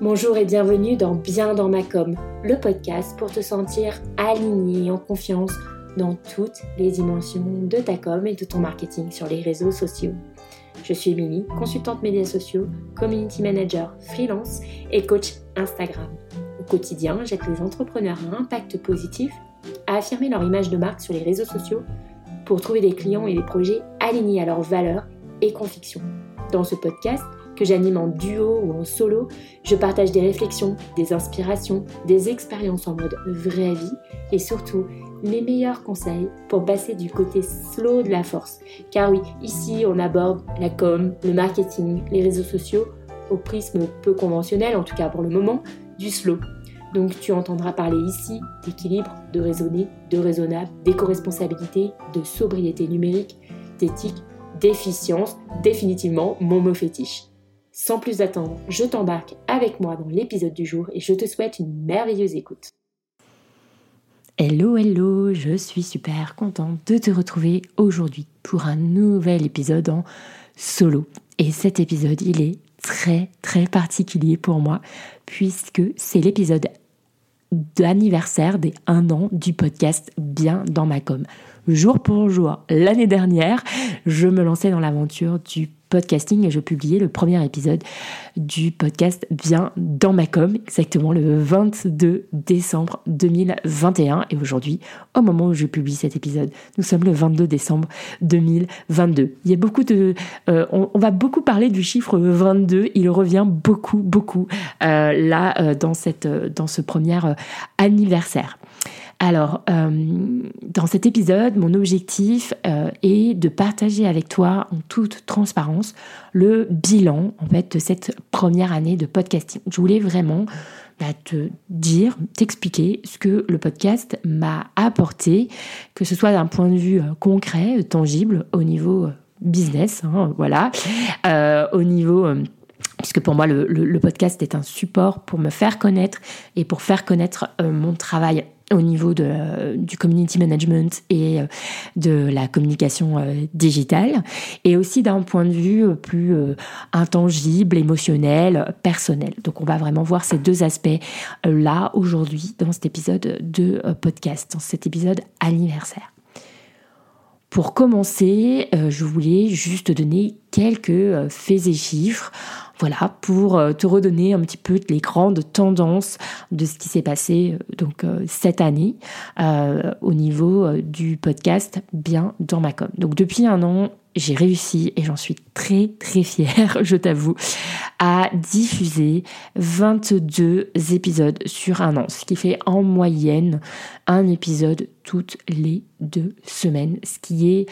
Bonjour et bienvenue dans Bien dans ma com, le podcast pour te sentir aligné et en confiance dans toutes les dimensions de ta com et de ton marketing sur les réseaux sociaux. Je suis Émilie, consultante médias sociaux, community manager freelance et coach Instagram. Au quotidien, j'aide les entrepreneurs à impact positif à affirmer leur image de marque sur les réseaux sociaux pour trouver des clients et des projets alignés à leurs valeurs et convictions. Dans ce podcast, que j'anime en duo ou en solo, je partage des réflexions, des inspirations, des expériences en mode vraie vie et surtout mes meilleurs conseils pour passer du côté slow de la force. Car oui, ici on aborde la com, le marketing, les réseaux sociaux au prisme peu conventionnel, en tout cas pour le moment, du slow. Donc tu entendras parler ici d'équilibre, de raisonner, de raisonnable, d'éco-responsabilité, de sobriété numérique, d'éthique, d'efficience, définitivement mon mot fétiche. Sans plus attendre, je t'embarque avec moi dans l'épisode du jour et je te souhaite une merveilleuse écoute. Hello, hello, je suis super contente de te retrouver aujourd'hui pour un nouvel épisode en solo. Et cet épisode, il est très très particulier pour moi puisque c'est l'épisode d'anniversaire des 1 an du podcast Bien dans ma com. Jour pour jour, l'année dernière, je me lançais dans l'aventure du podcasting et je publiais le premier épisode du podcast Bien dans ma com, exactement le 22 décembre 2021. Et aujourd'hui, au moment où je publie cet épisode, nous sommes le 22 décembre 2022. Il y a beaucoup de, euh, on, va beaucoup parler du chiffre 22. Il revient beaucoup, beaucoup euh, là euh, dans ce premier anniversaire. Alors, euh, dans cet épisode, mon objectif euh, est de partager avec toi en toute transparence le bilan en fait de cette première année de podcasting. Je voulais vraiment bah, te dire, t'expliquer ce que le podcast m'a apporté, que ce soit d'un point de vue euh, concret, tangible, au niveau business, hein, voilà, au niveau puisque pour moi le, le, podcast est un support pour me faire connaître et pour faire connaître mon travail au niveau de, du community management et euh, de la communication euh, digitale, et aussi d'un point de vue euh, plus intangible, émotionnel, personnel. Donc on va vraiment voir ces deux aspects-là aujourd'hui dans cet épisode de podcast, dans cet épisode anniversaire. Pour commencer, je voulais juste donner quelques faits et chiffres voilà, pour euh, te redonner un petit peu les grandes tendances de ce qui s'est passé euh, donc euh, cette année au niveau du podcast Bien dans ma com. Donc depuis un an, j'ai réussi et j'en suis très très fière, je t'avoue, à diffuser 22 épisodes sur un an, ce qui fait en moyenne un épisode toutes les deux semaines, ce qui est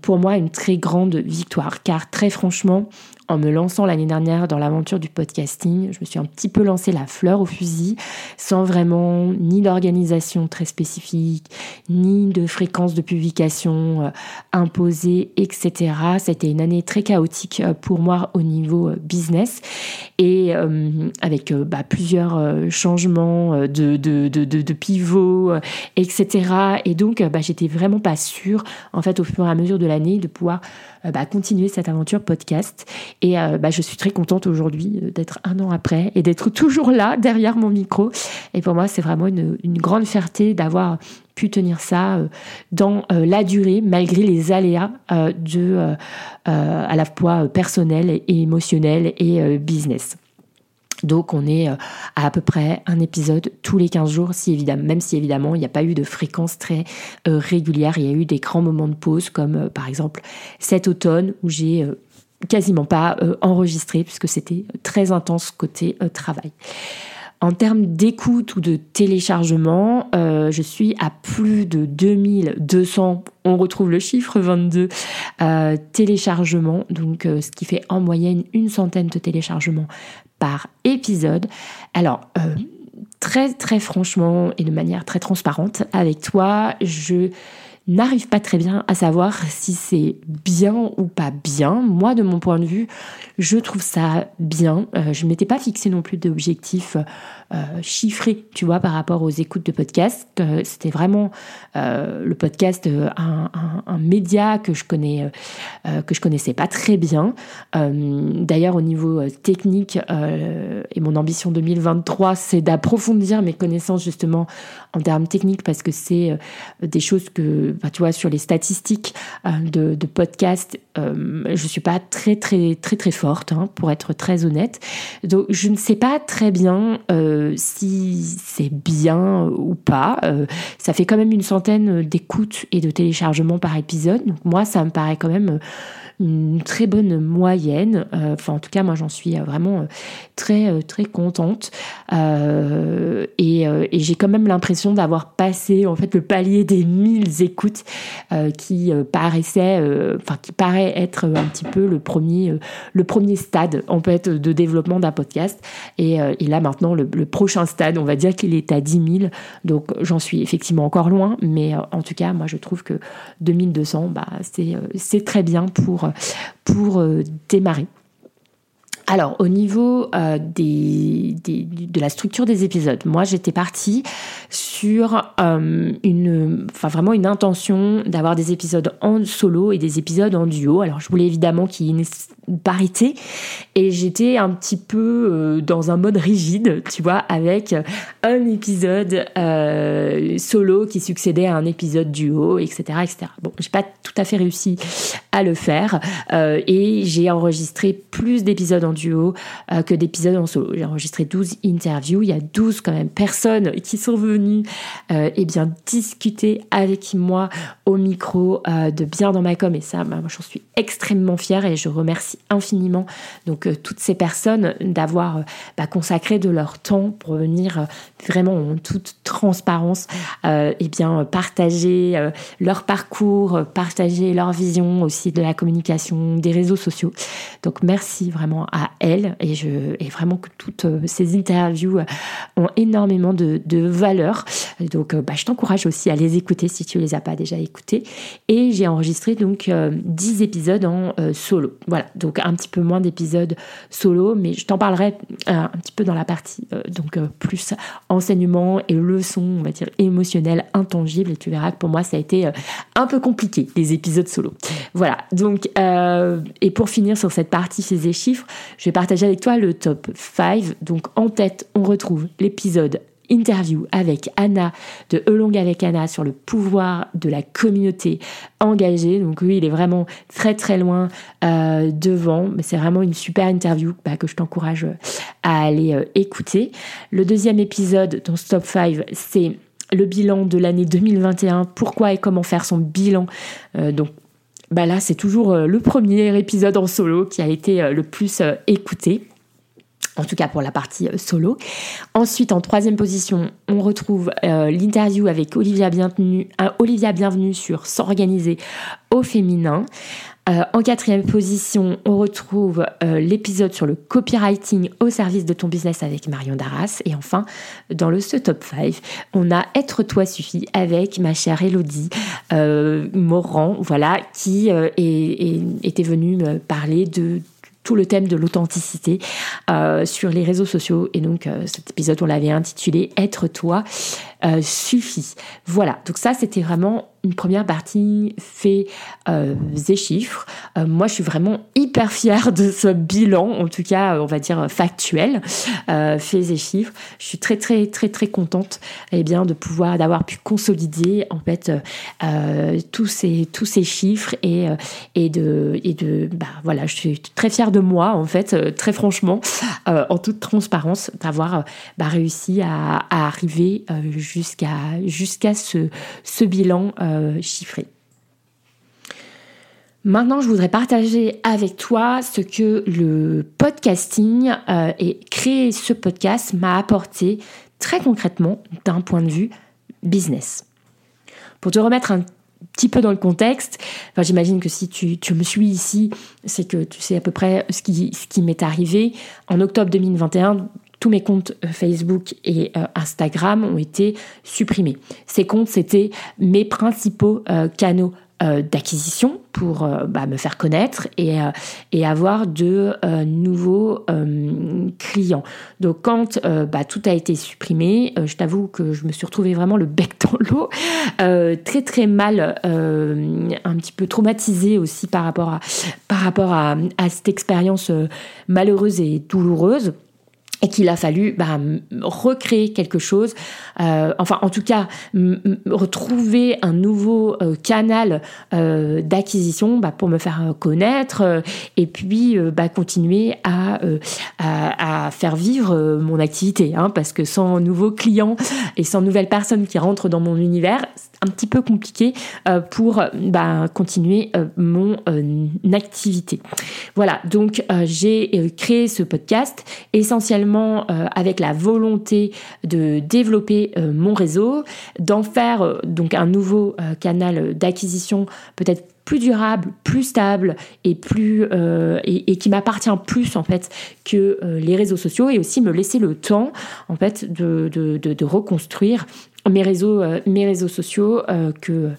pour moi une très grande victoire car très franchement en me lançant l'année dernière dans l'aventure du podcasting, je me suis un petit peu lancé la fleur au fusil, sans vraiment ni d'organisation très spécifique, ni de fréquence de publication euh, imposée, etc. C'était une année très chaotique euh, pour moi au niveau euh, business et avec bah, plusieurs changements de, de, de, de, pivots, etc. Et donc, bah, j'étais vraiment pas sûre, en fait, au fur et à mesure de l'année, de pouvoir bah, continuer cette aventure podcast. Et euh, bah, je suis très contente aujourd'hui euh, d'être un an après et d'être toujours là derrière mon micro. Et pour moi, c'est vraiment une, grande fierté d'avoir pu tenir ça euh, dans la durée malgré les aléas de à la fois personnel et émotionnel et business. Donc on est à à peu près un épisode tous les 15 jours, si évidemment, même si évidemment il n'y a pas eu de fréquence très régulière, il y a eu des grands moments de pause comme par exemple cet automne où j'ai quasiment pas euh, enregistré puisque c'était très intense côté euh, travail. En termes d'écoute ou de téléchargement, euh, je suis à plus de 2200, on retrouve le chiffre 22, téléchargements, donc ce qui fait en moyenne une centaine de téléchargements par épisode. Alors, très très franchement et de manière très transparente avec toi, je n'arrive pas très bien à savoir si c'est bien ou pas bien. Moi, de mon point de vue, je trouve ça bien. Euh, je ne m'étais pas fixé non plus d'objectifs euh, chiffrés, tu vois, par rapport aux écoutes de podcast. Euh, c'était vraiment le podcast un, un, média que je connais, que je connaissais pas très bien. D'ailleurs, au niveau technique et mon ambition 2023, c'est d'approfondir mes connaissances justement en termes techniques parce que c'est des choses que tu vois, sur les statistiques euh, de, de podcast, euh, je suis pas très très très très forte, hein, pour être très honnête. Donc je ne sais pas très bien euh, si c'est bien ou pas. ça fait quand même une centaine d'écoutes et de téléchargements par épisode. Donc moi, ça me paraît quand même une très bonne moyenne. Enfin, en tout cas, moi, j'en suis vraiment très, très contente. et, j'ai quand même l'impression d'avoir passé, en fait, le palier des 1000 écoutes qui paraissait, enfin, qui paraît être un petit peu le premier, le premier stade, en fait, de développement d'un podcast. Et, là, maintenant, le, prochain stade, on va dire qu'il est à 10 000. Donc, j'en suis effectivement encore loin. Mais en tout cas, moi, je trouve que 2200, bah, c'est très bien pour pour euh, démarrer. Alors, au niveau euh, de la structure des épisodes, moi j'étais partie sur euh, une, enfin vraiment une intention d'avoir des épisodes en solo et des épisodes en duo. Alors, je voulais évidemment qu'il y ait une parité et j'étais un petit peu euh, dans un mode rigide, tu vois, avec un épisode solo qui succédait à un épisode duo, etc., etc. Bon, j'ai pas tout à fait réussi à le faire et j'ai enregistré plus d'épisodes en duo duo euh, que d'épisodes en solo. J'ai enregistré 12 interviews. Il y a 12 quand même personnes qui sont venues euh, et bien discuter avec moi au micro euh, de bien dans ma com. Et ça, bah, moi, j'en suis extrêmement fière et je remercie infiniment donc toutes ces personnes d'avoir bah, consacré de leur temps pour venir vraiment en toute transparence et bien partager leur parcours, partager leur vision aussi de la communication, des réseaux sociaux. Donc merci vraiment à elle et, je, et vraiment que toutes euh, ces interviews euh, ont énormément de, de valeur. Donc euh, bah, je t'encourage aussi à les écouter si tu les as pas déjà écoutées. Et j'ai enregistré donc 10 épisodes en solo. Voilà, donc un petit peu moins d'épisodes solo, mais je t'en parlerai un petit peu dans la partie donc plus enseignement et leçons, on va dire émotionnelles, intangibles. Et tu verras que pour moi ça a été un peu compliqué les épisodes solo. Voilà, donc et pour finir sur cette partie ces chiffres, je vais partager avec toi le top 5. Donc en tête, on retrouve l'épisode interview avec Anna de Elong avec Anna sur le pouvoir de la communauté engagée. Donc oui, il est vraiment très très loin euh, devant, mais c'est vraiment une super interview bah, que je t'encourage à aller euh, écouter. Le deuxième épisode dans ce top 5, c'est le bilan de l'année 2021, pourquoi et comment faire son bilan. Euh, donc bah là c'est toujours euh, le premier épisode en solo qui a été euh, le plus euh, écouté. En tout cas pour la partie solo. Ensuite, en troisième position, on retrouve l'interview avec Olivia Bienvenue, Olivia Bienvenue sur S'organiser au féminin. Euh, en quatrième position, on retrouve euh, l'épisode sur le copywriting au service de ton business avec Marion Darras. Et enfin, dans le top 5, on a Être toi suffit avec ma chère Elodie euh, Morand, voilà, qui était venue me parler de tout le thème de l'authenticité sur les réseaux sociaux. Et donc cet épisode, on l'avait intitulé Être toi suffit. Voilà, donc ça c'était vraiment une première partie fait euh, des chiffres. Euh, moi, je suis vraiment hyper fière de ce bilan, en tout cas, on va dire factuel, euh, fait des chiffres. Je suis très, très, très, très contente eh bien, de pouvoir, d'avoir pu consolider en fait euh, tous, ces, tous ces chiffres et, et de, et de bah, voilà, je suis très fière de moi, en fait, très franchement, en toute transparence, d'avoir bah, réussi à, à arriver jusqu'à jusqu'à ce, ce bilan euh, chiffré. Maintenant, je voudrais partager avec toi ce que le podcasting euh, et créer ce podcast m'a apporté très concrètement d'un point de vue business. Pour te remettre un petit peu dans le contexte, enfin, j'imagine que si tu, tu, me suis ici, c'est que tu sais à peu près ce qui, ce qui m'est arrivé. En octobre 2021, tous mes comptes Facebook et Instagram ont été supprimés. Ces comptes, c'était mes principaux canaux euh, d'acquisition pour euh, bah, me faire connaître et, euh, et avoir de nouveaux clients. Donc quand bah, tout a été supprimé, je t'avoue que je me suis retrouvée vraiment le bec dans l'eau, très très mal, un petit peu traumatisée aussi par rapport à, par rapport à cette expérience malheureuse et douloureuse et qu'il a fallu bah, recréer quelque chose, euh, enfin en tout cas retrouver un nouveau euh, canal euh, d'acquisition bah, pour me faire connaître et puis bah, continuer à, faire vivre mon activité, hein, parce que sans nouveaux clients et sans nouvelles personnes qui rentrent dans mon univers, un petit peu compliqué pour bah, continuer mon activité. Voilà, donc j'ai créé ce podcast essentiellement euh, avec la volonté de développer euh, mon réseau, d'en faire euh, donc un nouveau canal d'acquisition peut-être plus durable, plus stable et plus et, qui m'appartient plus en fait que les réseaux sociaux et aussi me laisser le temps en fait de, de, de reconstruire mes réseaux, euh, mes réseaux sociaux euh, que,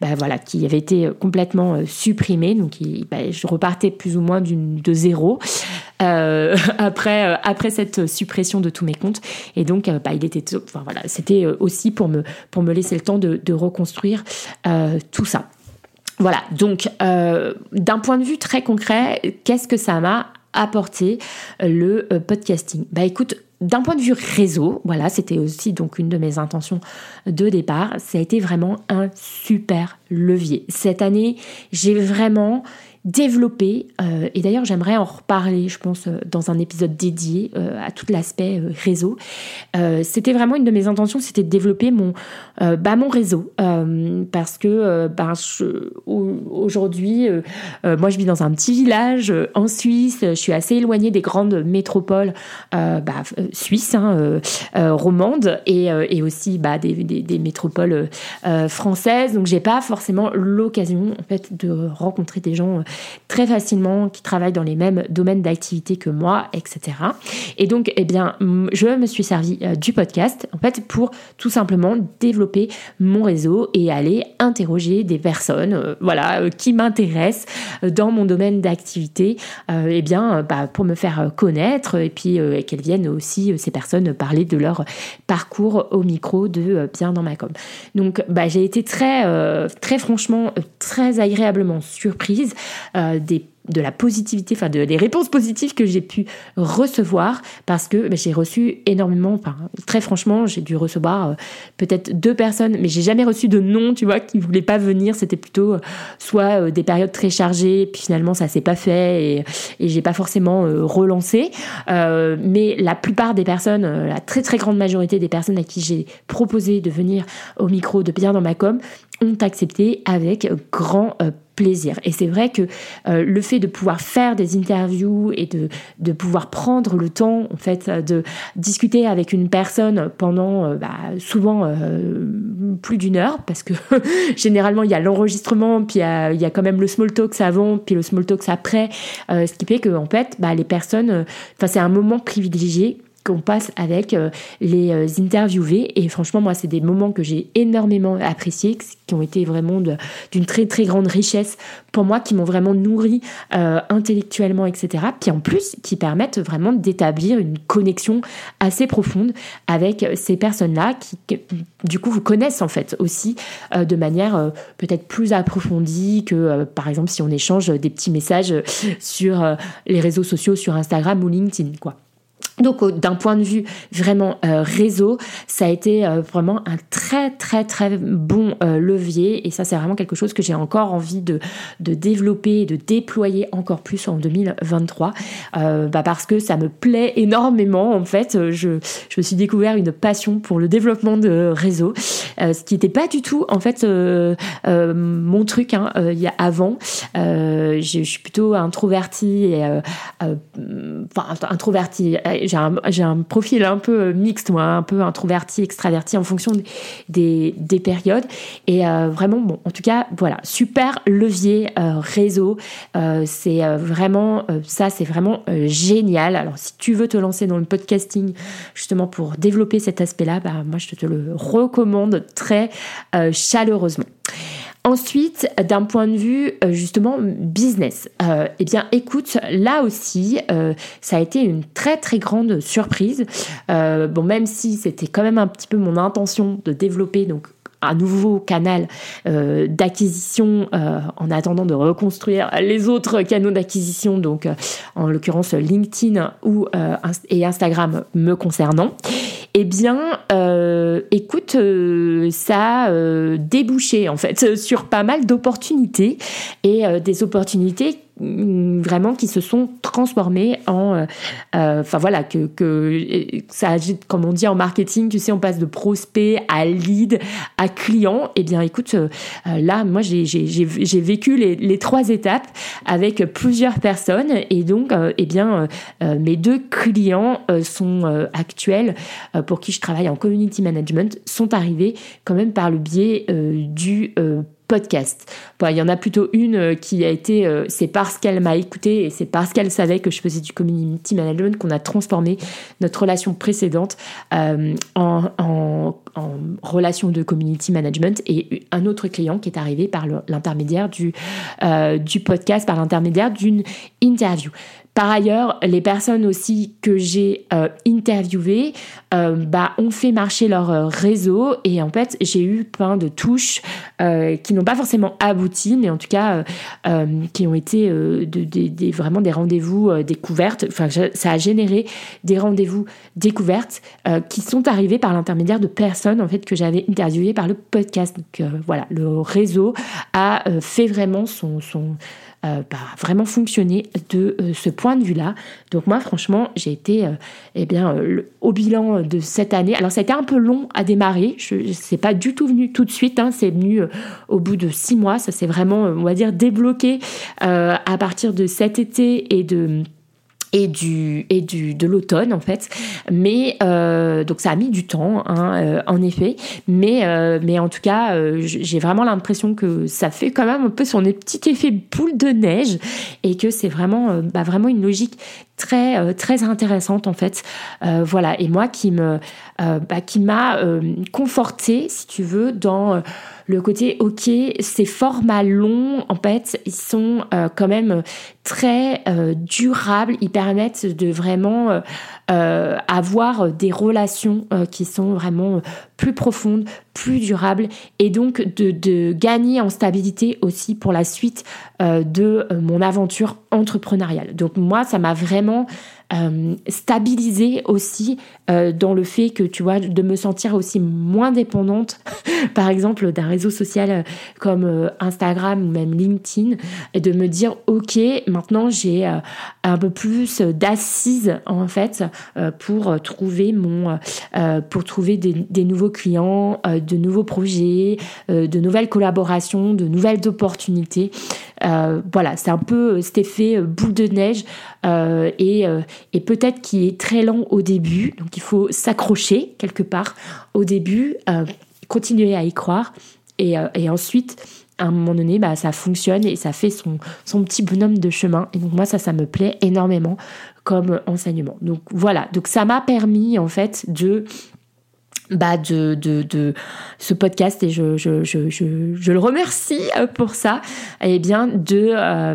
bah, voilà, qui avaient été complètement euh, supprimés. Donc, bah, je repartais plus ou moins de zéro après, après cette suppression de tous mes comptes. Et donc, bah, il était, enfin, voilà, c'était aussi pour me, pour me laisser le temps de, de reconstruire tout ça. Voilà, donc d'un point de vue très concret, qu'est-ce que ça m'a apporté le podcasting? Bah écoute, d'un point de vue réseau, voilà, c'était aussi donc une de mes intentions de départ, ça a été vraiment un super levier. Cette année, j'ai vraiment développer, euh, et d'ailleurs j'aimerais en reparler, je pense, euh, dans un épisode dédié euh, à tout l'aspect réseau. c'était vraiment une de mes intentions, c'était de développer mon, bah, mon réseau, parce que bah, aujourd'hui, moi je vis dans un petit village en Suisse, je suis assez éloignée des grandes métropoles bah, suisses, hein, romandes, et, et aussi bah, des, des, des métropoles françaises, donc j'ai pas forcément l'occasion en fait de rencontrer des gens très facilement, qui travaillent dans les mêmes domaines d'activité que moi, etc. Et donc, eh bien, je me suis servi euh, du podcast, en fait, pour tout simplement développer mon réseau et aller interroger des personnes, euh, voilà, euh, qui m'intéressent dans mon domaine d'activité, eh bien, bah, pour me faire connaître et puis qu'elles viennent aussi, ces personnes, parler de leur parcours au micro de Bien dans ma com. Donc, bah, j'ai été très, très franchement, très agréablement surprise euh, des de la positivité, enfin de, des réponses positives que j'ai pu recevoir parce que bah, j'ai reçu énormément, enfin très franchement, j'ai dû recevoir euh, peut-être deux personnes, mais j'ai jamais reçu de nom, tu vois, qui voulaient pas venir. C'était plutôt euh, soit des périodes très chargées, puis finalement ça s'est pas fait et, et j'ai pas forcément relancé. mais la plupart des personnes, la très très grande majorité des personnes à qui j'ai proposé de venir au micro de bien dans ma com ont accepté avec grand plaisir. Et c'est vrai que euh, le fait de pouvoir faire des interviews et de, de pouvoir prendre le temps, en fait, de discuter avec une personne pendant euh, bah, souvent euh, plus d'une heure, parce que généralement il y a l'enregistrement, puis il y a, y a, quand même le small talk avant, puis le small talk après, ce qui fait que en fait, bah, les personnes, enfin c'est un moment privilégié qu'on passe avec euh, les euh, interviewés. Et franchement, moi, c'est des moments que j'ai énormément appréciés, qui ont été vraiment d'une très très grande richesse pour moi, qui m'ont vraiment nourri euh, intellectuellement, etc. Puis en plus, qui permettent vraiment d'établir une connexion assez profonde avec ces personnes-là, qui, du coup vous connaissent en fait aussi de manière peut-être plus approfondie que par exemple si on échange des petits messages sur les réseaux sociaux, sur Instagram ou LinkedIn, quoi. Donc d'un point de vue vraiment euh, réseau, ça a été euh, vraiment un très très très bon euh, levier et ça c'est vraiment quelque chose que j'ai encore envie de, de développer et de déployer encore plus en 2023 bah parce que ça me plaît énormément en fait. Je, je me suis découvert une passion pour le développement de réseau, ce qui n'était pas du tout en fait mon truc hein, il y a avant. je, je, suis plutôt introvertie et enfin introvertie j'ai un, un, profil un peu mixte, moi, un peu introverti, extraverti en fonction des, des périodes. Et vraiment, bon, en tout cas, voilà, super levier réseau. c'est vraiment, ça, c'est vraiment génial. Alors, si tu veux te lancer dans le podcasting, justement, pour développer cet aspect-là, bah, moi, je te le recommande très chaleureusement. Ensuite, d'un point de vue euh, justement business, euh, eh bien écoute, là aussi, euh, ça a été une très très grande surprise. bon, même si c'était quand même un petit peu mon intention de développer donc un nouveau canal d'acquisition en attendant de reconstruire les autres canaux d'acquisition, donc en l'occurrence LinkedIn ou et Instagram me concernant. Eh bien, euh, écoute, euh, ça a euh, débouché en fait sur pas mal d'opportunités. Et des opportunités vraiment qui se sont transformés en euh, euh, enfin voilà que, que ça comme on dit en marketing tu sais on passe de prospect à lead à client. Eh bien écoute euh, là moi j'ai vécu les, les, trois étapes avec plusieurs personnes. Et donc eh bien mes deux clients sont actuels pour qui je travaille en community management sont arrivés quand même par le biais du podcast. il y en a plutôt une euh, qui a été, euh, c'est parce qu'elle m'a écouté et c'est parce qu'elle savait que je faisais du community management qu'on a transformé notre relation précédente euh, en, relation de community management et un autre client qui est arrivé par l'intermédiaire du, du podcast, par l'intermédiaire d'une interview. Par ailleurs, les personnes aussi que j'ai euh, interviewées euh, bah, ont fait marcher leur euh, réseau et en fait j'ai eu plein de touches qui n'ont pas forcément abouti, mais en tout cas qui ont été vraiment des rendez-vous découvertes. Enfin, ça a généré des rendez-vous découvertes qui sont arrivés par l'intermédiaire de personnes en fait que j'avais interviewées par le podcast. Donc voilà, le réseau a fait vraiment son, son euh, bah, vraiment fonctionner de euh, ce point de vue-là. Donc moi, franchement, j'ai été euh, eh bien, au bilan de cette année. Alors ça a été un peu long à démarrer. Je, c'est pas du tout venu tout de suite. Hein. c'est venu au bout de six mois. Ça s'est vraiment, on va dire, débloqué à partir de cet été et de et du et du de l'automne en fait. Mais euh, donc ça a mis du temps hein, euh, en effet. Mais euh, mais en tout cas j'ai vraiment l'impression que ça fait quand même un peu son petit effet boule de neige et que c'est vraiment bah, vraiment une logique très très intéressante en fait. Voilà. Et moi qui me bah, qui m'a conforté si tu veux dans le côté ok ces formats longs en fait ils sont quand même très euh, durables, ils permettent de vraiment euh, euh, avoir des relations qui sont vraiment plus profondes, plus durables et donc de, de, gagner en stabilité aussi pour la suite de mon aventure entrepreneuriale. Donc moi, ça m'a vraiment vraiment euh, stabiliser aussi euh, dans le fait que tu vois de me sentir aussi moins dépendante par exemple d'un réseau social euh, comme Instagram ou même LinkedIn et de me dire ok maintenant j'ai un peu plus d'assises en fait pour trouver mon pour trouver des, des nouveaux clients de nouveaux projets de nouvelles collaborations de nouvelles opportunités. Voilà c'est un peu cet effet boule de neige et et peut-être qui est très lent au début, donc il faut s'accrocher quelque part au début, euh, continuer à y croire, et, euh, et, ensuite, à un moment donné, bah, ça fonctionne et ça fait son, son petit bonhomme de chemin. Et donc moi, ça, ça me plaît énormément comme enseignement. Donc voilà, donc ça m'a permis en fait de bah de, de, de, ce podcast et je, je, je, je, le remercie euh, pour ça et eh bien de,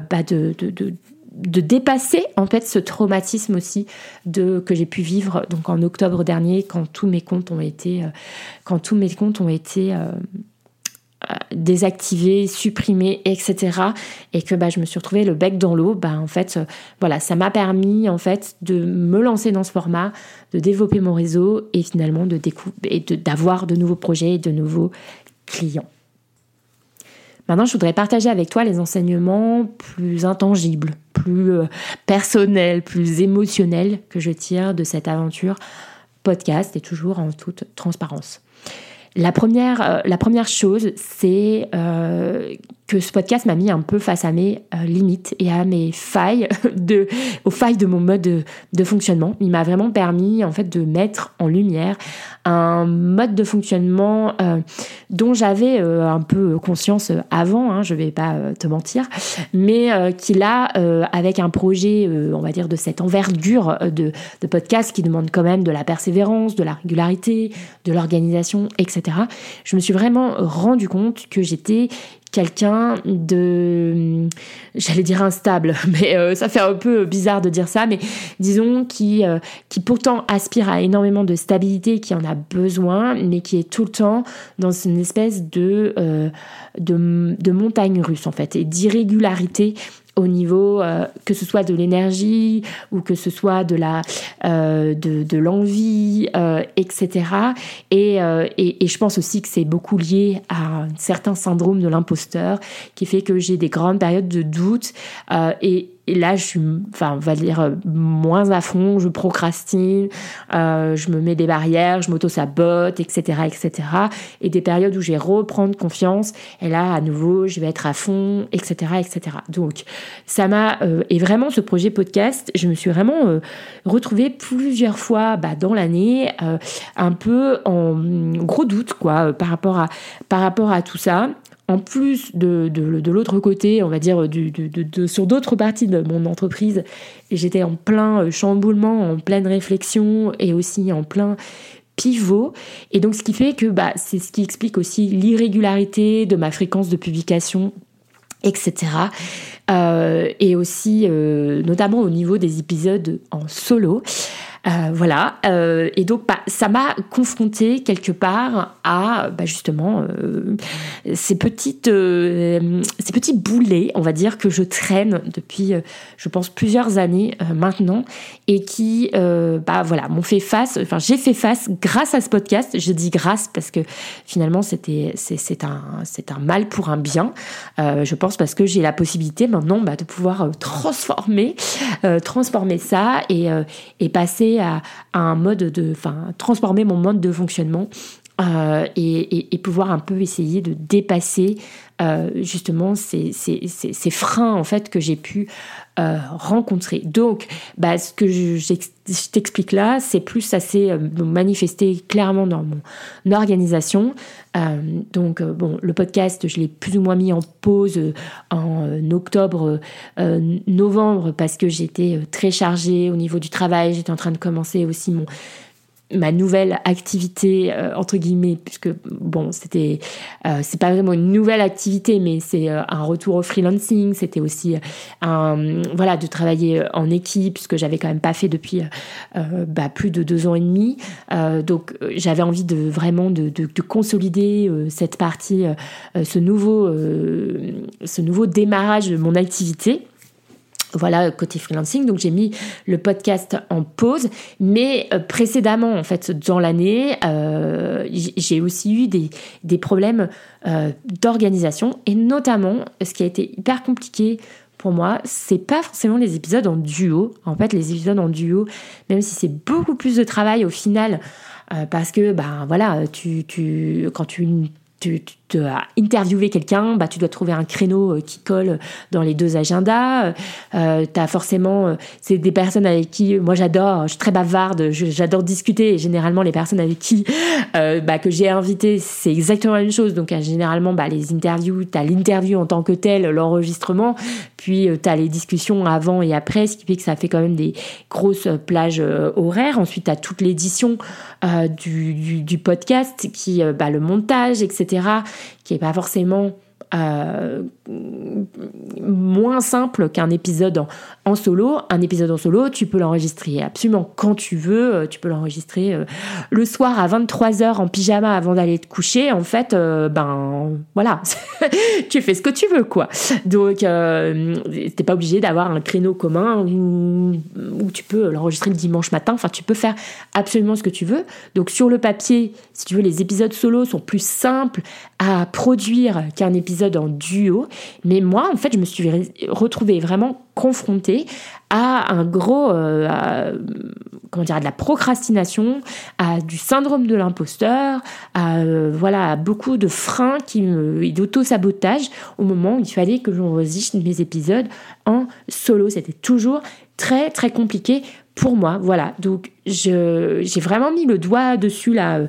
bah de, de, de, de dépasser en fait ce traumatisme aussi de que j'ai pu vivre donc en octobre dernier quand tous mes comptes ont été euh, quand tous mes comptes ont été euh, euh, désactivés, supprimés, etc. Et que bah, je me suis retrouvée le bec dans l'eau. Bah, en fait, voilà, ça m'a permis en fait de me lancer dans ce format, de développer mon réseau et finalement de d'avoir de nouveaux projets et de nouveaux clients. Maintenant, je voudrais partager avec toi les enseignements plus intangibles, plus euh, personnels, plus émotionnels que je tire de cette aventure podcast et toujours en toute transparence. La première, euh, la première chose, c'est euh, que ce podcast m'a mis un peu face à mes euh, limites et à mes failles, de, aux failles de mon mode de, fonctionnement. Il m'a vraiment permis en fait de mettre en lumière un mode de fonctionnement euh, dont j'avais euh, un peu conscience avant, hein, je vais pas te mentir, mais qui là, avec un projet, on va dire de cette envergure de, de podcast qui demande quand même de la persévérance, de la régularité, de l'organisation, etc. Je me suis vraiment rendu compte que j'étais quelqu'un de, j'allais dire instable, mais euh, ça fait un peu bizarre de dire ça, mais disons qui, euh, qui pourtant aspire à énormément de stabilité, qui en a besoin, mais qui est tout le temps dans une espèce de, euh, de, de montagne russe en fait, et d'irrégularité au niveau euh, que ce soit de l'énergie ou que ce soit de la euh, de, de l'envie euh, etc et, et, et, je pense aussi que c'est beaucoup lié à un certain syndrome de l'imposteur qui fait que j'ai des grandes périodes de doute et et là, je suis, enfin, on va dire, moins à fond, je procrastine, euh, je me mets des barrières, je m'auto-sabote, etc., etc. Et des périodes où je vais reprendre confiance, et là, à nouveau, je vais être à fond, etc., etc. Donc, ça m'a, euh, et vraiment, ce projet podcast, je me suis vraiment euh, retrouvée plusieurs fois bah, dans l'année, euh, un peu en gros doute, quoi, par rapport à, par rapport à tout ça en plus de, l'autre côté, on va dire, sur d'autres parties de mon entreprise, j'étais en plein euh, chamboulement, en pleine réflexion et aussi en plein pivot. Et donc, ce qui fait que bah, c'est ce qui explique aussi l'irrégularité de ma fréquence de publication etc. Euh, et aussi, euh, notamment au niveau des épisodes en solo. Euh, voilà. Euh, et donc, bah, ça m'a confronté quelque part à bah, justement euh, ces petites, ces petits boulets, on va dire, que je traîne depuis, je pense, plusieurs années maintenant, et qui, bah voilà, m'ont fait face. Enfin, j'ai fait face grâce à ce podcast. Je dis grâce parce que finalement, c'était, c'est, un, c'est un mal pour un bien. je pense parce que j'ai la possibilité maintenant bah, de pouvoir transformer, transformer ça et passer à, un mode de, enfin, transformer mon mode de fonctionnement euh, et, pouvoir un peu essayer de dépasser euh, justement ces, ces, freins en fait que j'ai pu euh, rencontrer. Donc, bah, ce que je, t'explique là, c'est plus ça s'est manifesté clairement dans mon organisation. donc, bon, le podcast, je l'ai plus ou moins mis en pause en octobre, novembre parce que j'étais très chargée au niveau du travail. J'étais en train de commencer aussi mon ma nouvelle activité euh, entre guillemets puisque bon c'était euh, c'est pas vraiment une nouvelle activité mais c'est euh, un retour au freelancing. C'était aussi un voilà de travailler en équipe ce que j'avais quand même pas fait depuis bah, plus de deux ans et demi. Donc j'avais envie de vraiment de, de, de consolider cette partie ce nouveau ce nouveau démarrage de mon activité voilà, côté freelancing. Donc j'ai mis le podcast en pause. Mais euh, précédemment, en fait, dans l'année, euh, j'ai aussi eu des, problèmes euh, d'organisation. Et notamment, ce qui a été hyper compliqué pour moi, c'est pas forcément les épisodes en duo. En fait, les épisodes en duo, même si c'est beaucoup plus de travail au final, parce que, ben voilà, tu, tu, quand tu as interviewé quelqu'un, bah, tu dois trouver un créneau euh, qui colle dans les deux agendas. Euh, tu as forcément, euh, c'est des personnes avec qui, moi j'adore, je suis très bavarde, j'adore discuter. Et généralement, les personnes avec qui euh, bah, que j'ai invité, c'est exactement la même chose. Donc généralement, bah, les interviews, tu as l'interview en tant que telle, l'enregistrement, puis tu as les discussions avant et après, ce qui fait que ça fait quand même des grosses plages horaires. Ensuite, tu as toute l'édition du, du, du, podcast, qui, bah, le montage, etc qui est pas forcément euh, moins simple qu'un épisode en, solo. Un épisode en solo, tu peux l'enregistrer absolument quand tu veux. Euh, tu peux l'enregistrer euh, le soir à 23h en pyjama avant d'aller te coucher. En fait, ben voilà, tu fais ce que tu veux, quoi. Donc, t'es pas obligé d'avoir un créneau commun où, où tu peux l'enregistrer le dimanche matin. Enfin, tu peux faire absolument ce que tu veux. Donc, sur le papier, si tu veux, les épisodes solo sont plus simples à produire qu'un épisode en duo. Mais moi, en fait, je me suis retrouvée vraiment confrontée à un gros, euh, comment dire, à de la procrastination, à du syndrome de l'imposteur, à euh, voilà, à beaucoup de freins qui et d'auto-sabotage au moment où il fallait que j'enregistre mes épisodes en solo. C'était toujours très très compliqué pour moi. Voilà, donc j'ai vraiment mis le doigt dessus là,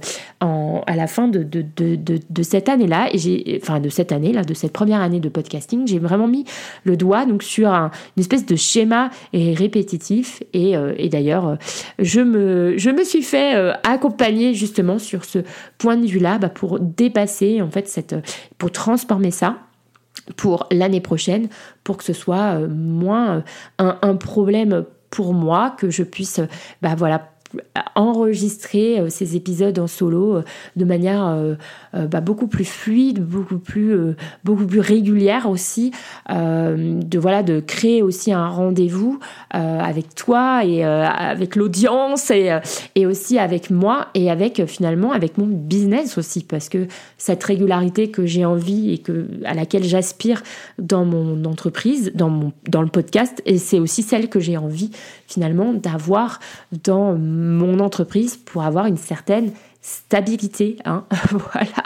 en, à la fin de, de, de, de cette année-là, enfin de cette année là, de cette première année de podcasting, j'ai vraiment mis le doigt donc sur un, une espèce de schéma répétitif. Et, euh, et d'ailleurs, je me, je me suis fait euh, accompagner justement sur ce point de vue-là bah, pour dépasser en fait cette, pour transformer ça pour l'année prochaine, pour que ce soit euh, moins un, un problème pour moi, que je puisse bah voilà, enregistrer euh, ces épisodes en solo euh, de manière euh, bah, beaucoup plus fluide, beaucoup plus, beaucoup plus régulière aussi, de voilà de créer aussi un rendez-vous avec toi et avec l'audience et, et aussi avec moi et avec finalement avec mon business aussi. Parce que cette régularité que j'ai envie et que à laquelle j'aspire dans mon entreprise, dans mon dans le podcast et c'est aussi celle que j'ai envie finalement d'avoir dans mon entreprise pour avoir une certaine stabilité, hein, voilà,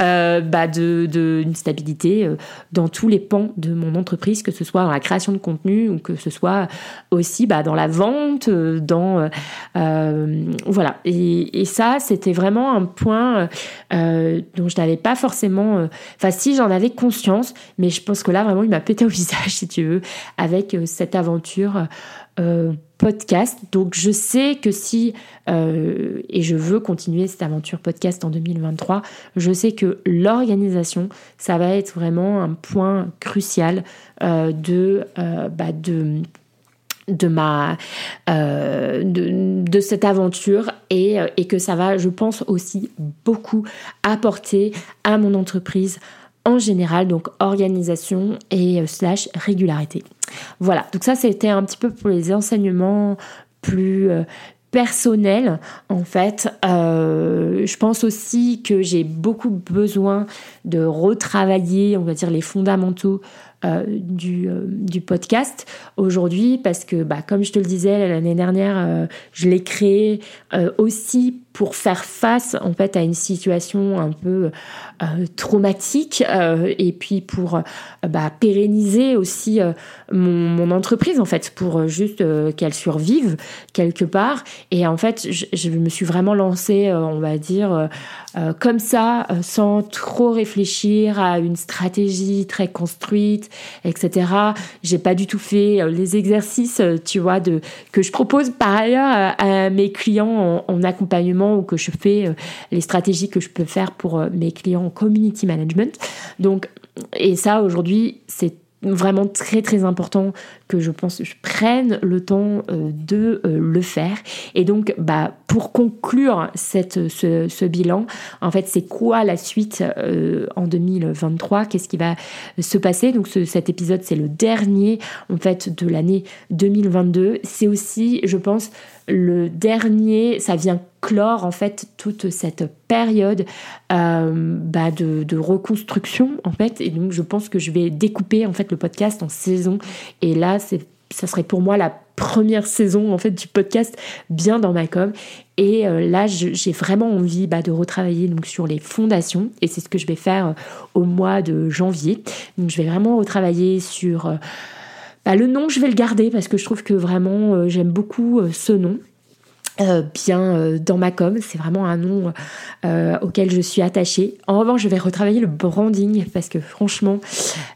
euh, bah de, de, une stabilité euh, dans tous les pans de mon entreprise, que ce soit dans la création de contenu ou que ce soit aussi bah, dans la vente, euh, dans voilà. Et, et ça, c'était vraiment un point dont je n'avais pas forcément, enfin si j'en avais conscience, mais je pense que là vraiment il m'a pété au visage si tu veux avec cette aventure euh, podcast. Donc je sais que si, euh, et je veux continuer cette aventure podcast en 2023, je sais que l'organisation, ça va être vraiment un point crucial euh, de, bah de de ma de, cette aventure et que ça va je pense aussi beaucoup apporter à mon entreprise en général, donc organisation et euh, slash régularité. Voilà, donc ça c'était un petit peu pour les enseignements plus euh, personnels en fait. Euh, je pense aussi que j'ai beaucoup besoin de retravailler, on va dire, les fondamentaux du, du, podcast aujourd'hui parce que bah, comme je te le disais l'année dernière je l'ai créé aussi pour faire face en fait à une situation un peu euh, traumatique euh, et puis pour euh, bah, pérenniser aussi mon, mon, entreprise en fait pour juste qu'elle survive quelque part. Et en fait je, je me suis vraiment lancée on va dire comme ça sans trop réfléchir à une stratégie très construite etc j'ai pas du tout fait les exercices tu vois de que je propose par ailleurs à, mes clients en accompagnement ou que je fais, euh, les stratégies que je peux faire pour euh, mes clients en community management. Donc, et ça aujourd'hui, c'est vraiment très très important que je pense je prenne le temps euh, de le faire. Et donc bah pour conclure cette ce, bilan en fait c'est quoi la suite euh, en 2023 qu'est-ce qui va se passer? Donc ce, cet épisode c'est le dernier en fait de l'année 2022 c'est aussi je pense le dernier ça vient clore en fait toute cette période euh, bah de, reconstruction en fait. Et donc je pense que je vais découper en fait le podcast en saisons. Et là c'est ça serait pour moi la première saison en fait du podcast bien dans ma com. Et euh, là j'ai vraiment envie bah, de retravailler donc sur les fondations. Et c'est ce que je vais faire euh, au mois de janvier. Donc je vais vraiment retravailler sur bah, le nom je vais le garder parce que je trouve que vraiment j'aime beaucoup ce nom euh, bien euh, dans ma com. C'est vraiment un nom euh, auquel je suis attachée. En revanche, je vais retravailler le branding parce que franchement,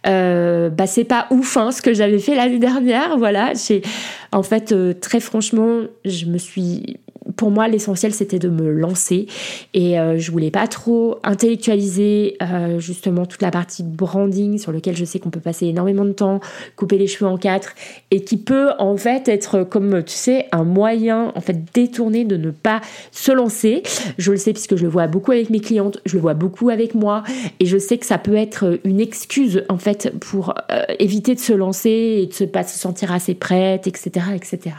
bah c'est pas ouf hein, ce que j'avais fait l'année dernière. Voilà, j'ai en fait très franchement, je me suis pour moi, l'essentiel, c'était de me lancer. Et euh, je voulais pas trop intellectualiser euh, justement toute la partie branding sur lequel je sais qu'on peut passer énormément de temps, couper les cheveux en quatre, et qui peut en fait être comme, tu sais, un moyen en fait détourné de ne pas se lancer. Je le sais puisque je le vois beaucoup avec mes clientes, je le vois beaucoup avec moi, et je sais que ça peut être une excuse en fait pour euh, éviter de se lancer et de ne pas se sentir assez prête, etc., etc.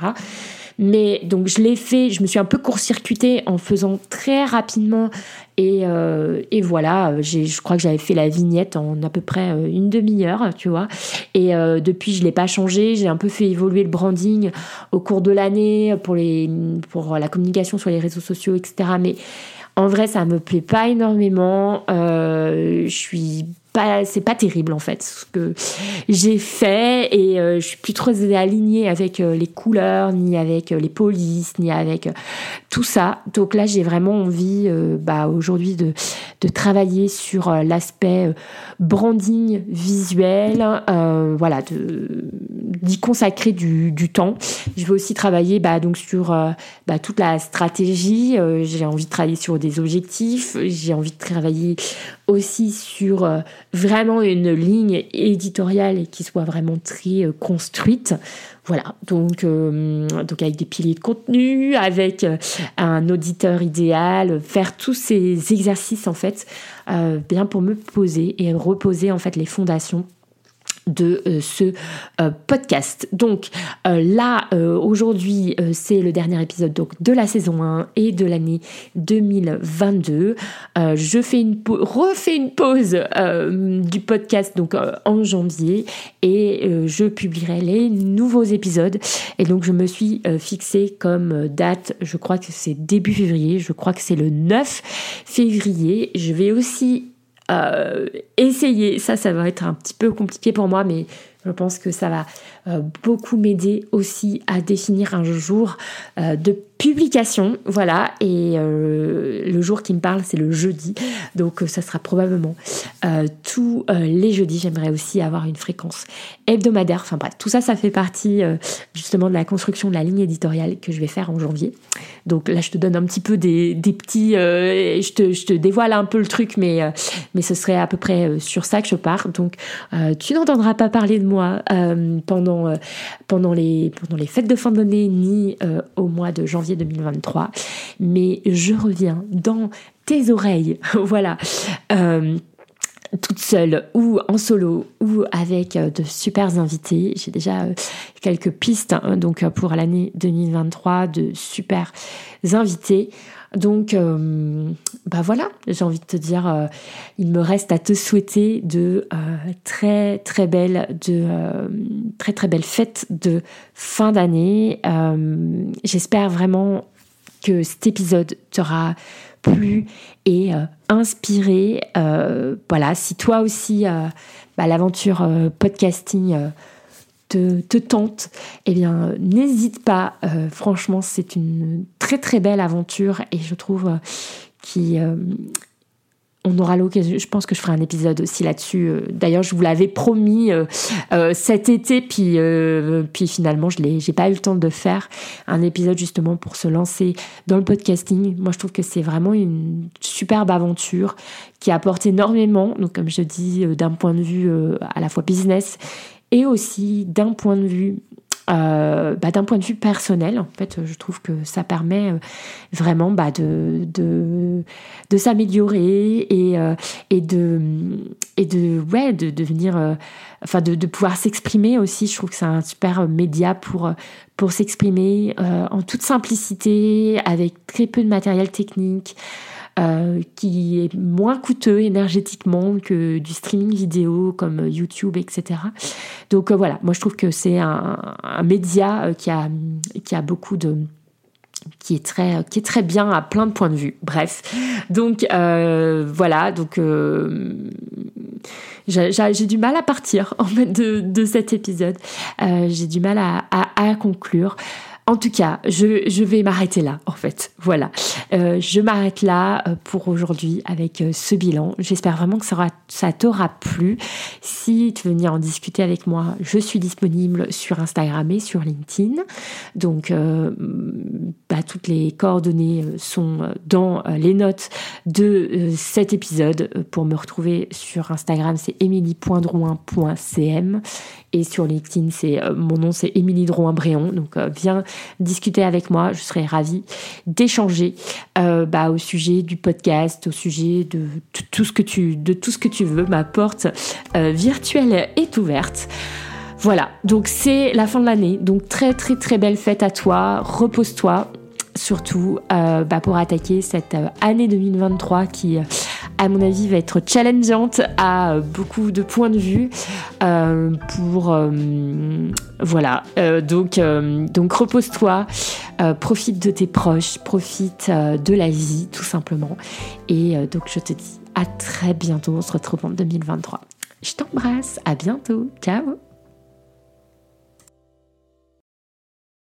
Mais donc je l'ai fait, je me suis un peu court-circuité en faisant très rapidement et, euh, et voilà, je crois que j'avais fait la vignette en à peu près euh, une demi-heure, tu vois. Et euh, depuis, je l'ai pas changé. J'ai un peu fait évoluer le branding au cours de l'année pour les pour la communication sur les réseaux sociaux, etc. Mais en vrai, ça me plaît pas énormément. je suis c'est pas terrible en fait ce que j'ai fait. Et euh, je suis plus trop alignée avec euh, les couleurs ni avec euh, les polices ni avec tout ça. Donc là j'ai vraiment envie bah, aujourd'hui de, de travailler sur l'aspect branding visuel voilà de d'y consacrer du, temps. Je vais aussi travailler bah, donc sur bah, toute la stratégie. J'ai envie de travailler sur des objectifs. J'ai envie de travailler aussi sur vraiment une ligne éditoriale qui soit vraiment très euh, construite. Voilà, donc, euh, donc avec des piliers de contenu, avec euh, un auditeur idéal, faire tous ces exercices en fait, bien pour me poser et reposer en fait les fondations de euh, ce euh, podcast. Donc euh, là, aujourd'hui, c'est le dernier épisode donc, de la saison 1 et de l'année 2022. je fais une refais une pause du podcast donc en janvier et je publierai les nouveaux épisodes. Et donc je me suis fixé comme date, je crois que c'est début février, je crois que c'est le 9 février. Je vais aussi euh, essayer, ça, ça va être un petit peu compliqué pour moi, mais je pense que ça va beaucoup m'aider aussi à définir un jour euh, de publication. Voilà, et euh, le jour qui me parle, c'est le jeudi. Donc, ça sera probablement tous les jeudis. J'aimerais aussi avoir une fréquence hebdomadaire. Enfin bref, tout ça, ça fait partie justement de la construction de la ligne éditoriale que je vais faire en janvier. Donc là, je te donne un petit peu des, petits... je, te, je te dévoile un peu le truc, mais, mais ce serait à peu près sur ça que je pars. Donc, tu n'entendras pas parler de moi pendant euh, pendant, les, pendant les fêtes de fin d'année ni euh, au mois de janvier 2023. Mais je reviens dans tes oreilles, voilà. Euh, toute seule ou en solo ou avec de super invités. J'ai déjà quelques pistes hein, donc pour l'année 2023 de super invités. Donc, euh, bah voilà, j'ai envie de te dire, euh, il me reste à te souhaiter de euh, très très belles, de très très belles fêtes de fin d'année. J'espère vraiment que cet épisode t'aura plu et inspiré. voilà, si toi aussi, bah, l'aventure podcasting te, tente, eh bien, n'hésite pas. Euh, franchement, c'est une très très belle aventure et je trouve euh, qui euh, on aura l'occasion, je pense que je ferai un épisode aussi là-dessus. D'ailleurs, je vous l'avais promis cet été, puis, puis finalement, je n'ai pas eu le temps de faire un épisode justement pour se lancer dans le podcasting. Moi, je trouve que c'est vraiment une superbe aventure qui apporte énormément, donc comme je dis, d'un point de vue à la fois business et aussi d'un point de vue euh, bah, d'un point de vue personnel, en fait, je trouve que ça permet euh, vraiment bah, de, de, de s'améliorer et, euh, et, de, et de, ouais, de enfin, de, de pouvoir s'exprimer aussi. Je trouve que c'est un super média pour, pour s'exprimer en toute simplicité, avec très peu de matériel technique. Euh, qui est moins coûteux énergétiquement que du streaming vidéo comme YouTube, etc. Donc euh, voilà, moi je trouve que c'est un, média euh, qui a, qui a beaucoup de qui est très qui est très bien à plein de points de vue. Bref, donc voilà, donc j'ai du mal à partir de, de cet épisode. j'ai du mal à conclure. En tout cas, je, vais m'arrêter là, en fait. Voilà. Euh, je m'arrête là euh, pour aujourd'hui avec euh, ce bilan. J'espère vraiment que ça, t'aura plu. Si tu veux venir en discuter avec moi, je suis disponible sur Instagram et sur LinkedIn. Donc, bah, toutes les coordonnées sont dans les notes de cet épisode. Pour me retrouver sur Instagram, c'est emily.drouin.cm et sur LinkedIn, c'est mon nom, c'est Émilie Drouin-Bréon. Donc, viens discuter avec moi. Je serais ravie d'échanger euh, bah, au sujet du podcast, au sujet de, tout ce que tu, veux. Ma porte euh, virtuelle est ouverte. Voilà, donc c'est la fin de l'année. Donc très très très belle fête à toi. Repose-toi surtout euh, bah, pour attaquer cette euh, année 2023 qui, euh, à mon avis, va être challengeante à beaucoup de points de vue. pour voilà, donc donc repose-toi, profite de tes proches, profite de la vie tout simplement. Et donc je te dis à très bientôt. On se retrouve en 2023. Je t'embrasse, à bientôt, ciao